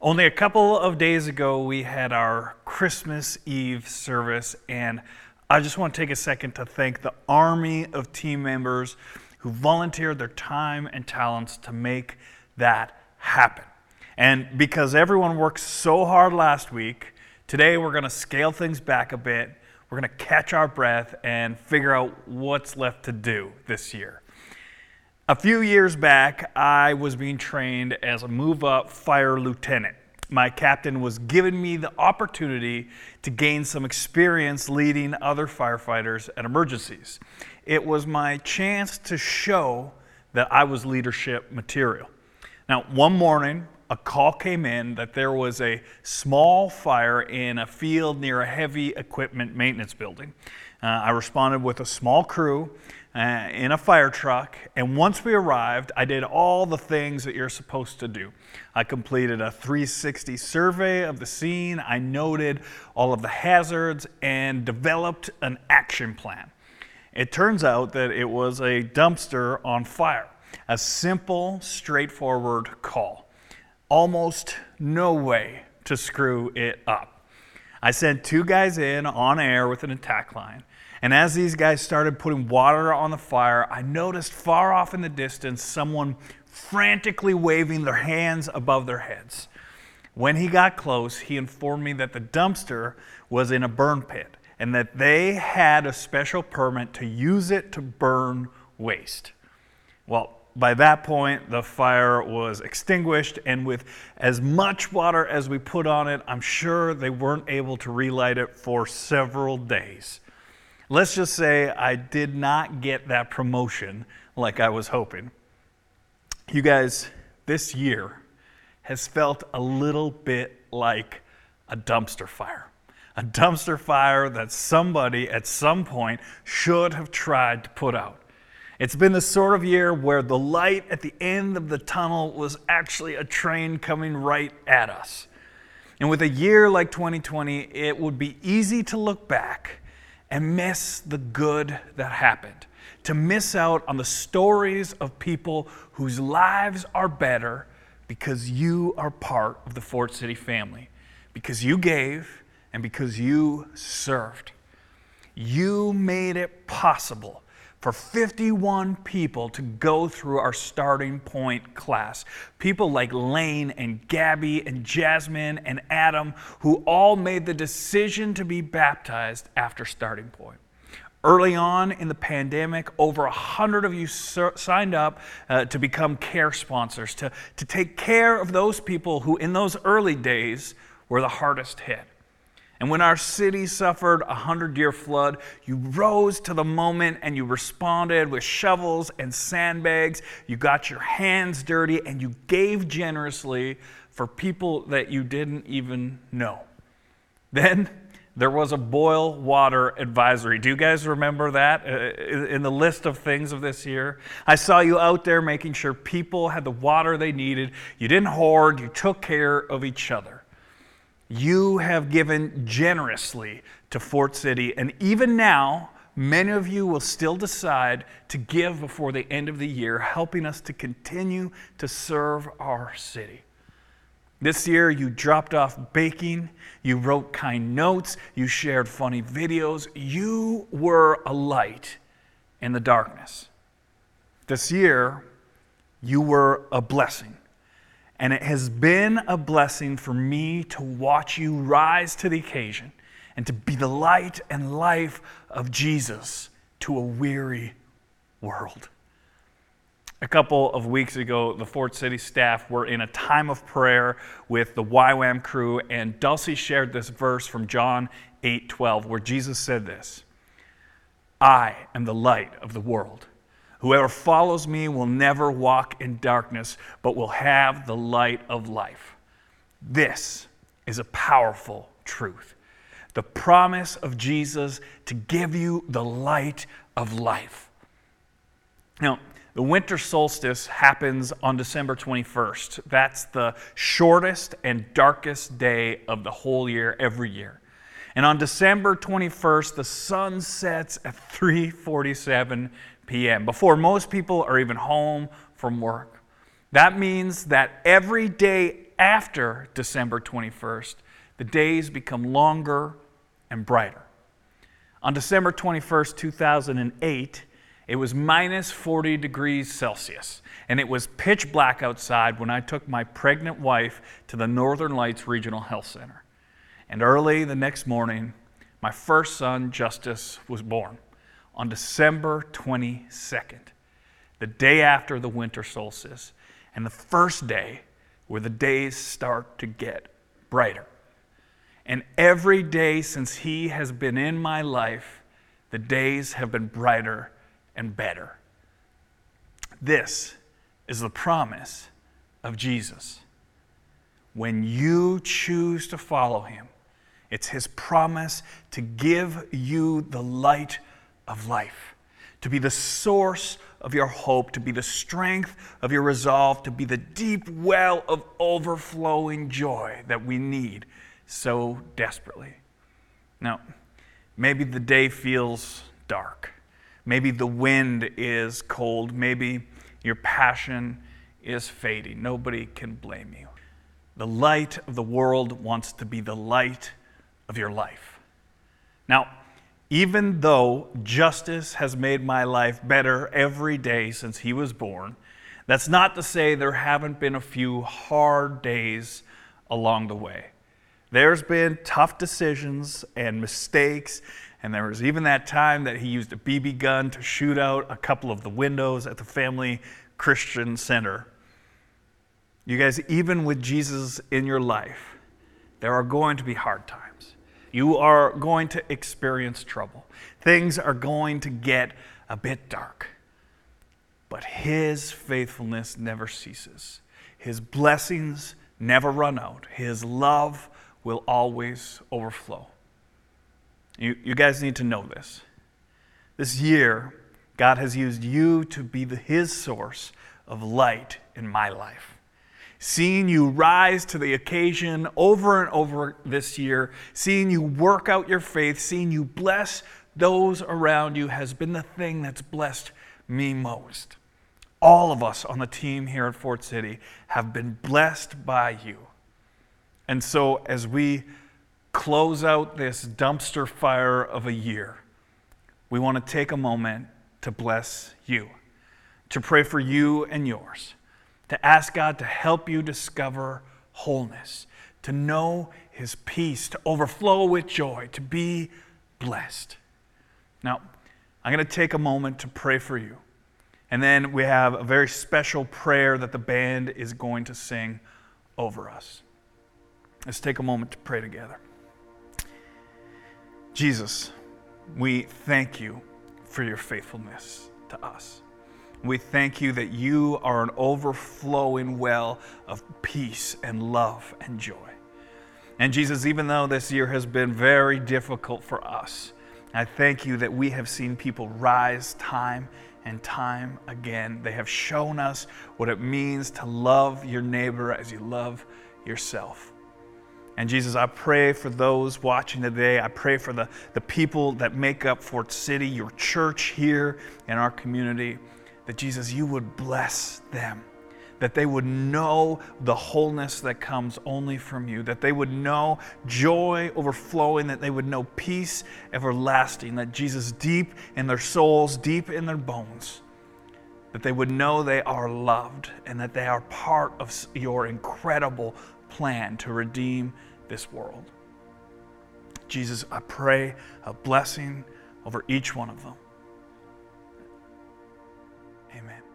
Only a couple of days ago, we had our Christmas Eve service, and I just want to take a second to thank the army of team members who volunteered their time and talents to make that happen. And because everyone worked so hard last week, today we're going to scale things back a bit. We're going to catch our breath and figure out what's left to do this year. A few years back, I was being trained as a move up fire lieutenant. My captain was giving me the opportunity to gain some experience leading other firefighters at emergencies. It was my chance to show that I was leadership material. Now, one morning, a call came in that there was a small fire in a field near a heavy equipment maintenance building. Uh, I responded with a small crew uh, in a fire truck. And once we arrived, I did all the things that you're supposed to do. I completed a 360 survey of the scene, I noted all of the hazards, and developed an action plan. It turns out that it was a dumpster on fire, a simple, straightforward call. Almost no way to screw it up. I sent two guys in on air with an attack line. And as these guys started putting water on the fire, I noticed far off in the distance someone frantically waving their hands above their heads. When he got close, he informed me that the dumpster was in a burn pit and that they had a special permit to use it to burn waste. Well, by that point, the fire was extinguished, and with as much water as we put on it, I'm sure they weren't able to relight it for several days. Let's just say I did not get that promotion like I was hoping. You guys, this year has felt a little bit like a dumpster fire. A dumpster fire that somebody at some point should have tried to put out. It's been the sort of year where the light at the end of the tunnel was actually a train coming right at us. And with a year like 2020, it would be easy to look back and miss the good that happened, to miss out on the stories of people whose lives are better because you are part of the Fort City family, because you gave and because you served. You made it possible for 51 people to go through our starting point class. People like Lane and Gabby and Jasmine and Adam, who all made the decision to be baptized after starting point. Early on in the pandemic, over 100 of you signed up uh, to become care sponsors, to, to take care of those people who, in those early days, were the hardest hit. And when our city suffered a hundred year flood, you rose to the moment and you responded with shovels and sandbags. You got your hands dirty and you gave generously for people that you didn't even know. Then there was a boil water advisory. Do you guys remember that uh, in the list of things of this year? I saw you out there making sure people had the water they needed. You didn't hoard, you took care of each other. You have given generously to Fort City, and even now, many of you will still decide to give before the end of the year, helping us to continue to serve our city. This year, you dropped off baking, you wrote kind notes, you shared funny videos, you were a light in the darkness. This year, you were a blessing. And it has been a blessing for me to watch you rise to the occasion and to be the light and life of Jesus to a weary world. A couple of weeks ago, the Fort City staff were in a time of prayer with the YWAM crew, and Dulcie shared this verse from John 8 12, where Jesus said this I am the light of the world. Whoever follows me will never walk in darkness, but will have the light of life. This is a powerful truth. The promise of Jesus to give you the light of life. Now, the winter solstice happens on December 21st. That's the shortest and darkest day of the whole year, every year. And on December 21st, the sun sets at 3:47 p.m., before most people are even home from work. That means that every day after December 21st, the days become longer and brighter. On December 21st, 2008, it was minus 40 degrees Celsius, and it was pitch black outside when I took my pregnant wife to the Northern Lights Regional Health Center. And early the next morning, my first son, Justice, was born on December 22nd, the day after the winter solstice, and the first day where the days start to get brighter. And every day since he has been in my life, the days have been brighter and better. This is the promise of Jesus. When you choose to follow him, it's his promise to give you the light of life, to be the source of your hope, to be the strength of your resolve, to be the deep well of overflowing joy that we need so desperately. Now, maybe the day feels dark. Maybe the wind is cold. Maybe your passion is fading. Nobody can blame you. The light of the world wants to be the light of your life. Now, even though Justice has made my life better every day since he was born, that's not to say there haven't been a few hard days along the way. There's been tough decisions and mistakes, and there was even that time that he used a BB gun to shoot out a couple of the windows at the Family Christian Center. You guys, even with Jesus in your life, there are going to be hard times. You are going to experience trouble. Things are going to get a bit dark. But his faithfulness never ceases. His blessings never run out. His love will always overflow. You, you guys need to know this. This year, God has used you to be the, His source of light in my life. Seeing you rise to the occasion over and over this year, seeing you work out your faith, seeing you bless those around you has been the thing that's blessed me most. All of us on the team here at Fort City have been blessed by you. And so, as we close out this dumpster fire of a year, we want to take a moment to bless you, to pray for you and yours, to ask God to help you discover wholeness, to know His peace, to overflow with joy, to be blessed. Now, I'm going to take a moment to pray for you. And then we have a very special prayer that the band is going to sing over us. Let's take a moment to pray together. Jesus, we thank you for your faithfulness to us. We thank you that you are an overflowing well of peace and love and joy. And Jesus, even though this year has been very difficult for us, I thank you that we have seen people rise time and time again. They have shown us what it means to love your neighbor as you love yourself. And Jesus, I pray for those watching today. I pray for the, the people that make up Fort City, your church here in our community, that Jesus, you would bless them, that they would know the wholeness that comes only from you, that they would know joy overflowing, that they would know peace everlasting, that Jesus, deep in their souls, deep in their bones, that they would know they are loved and that they are part of your incredible plan to redeem this world. Jesus, I pray a blessing over each one of them. Amen.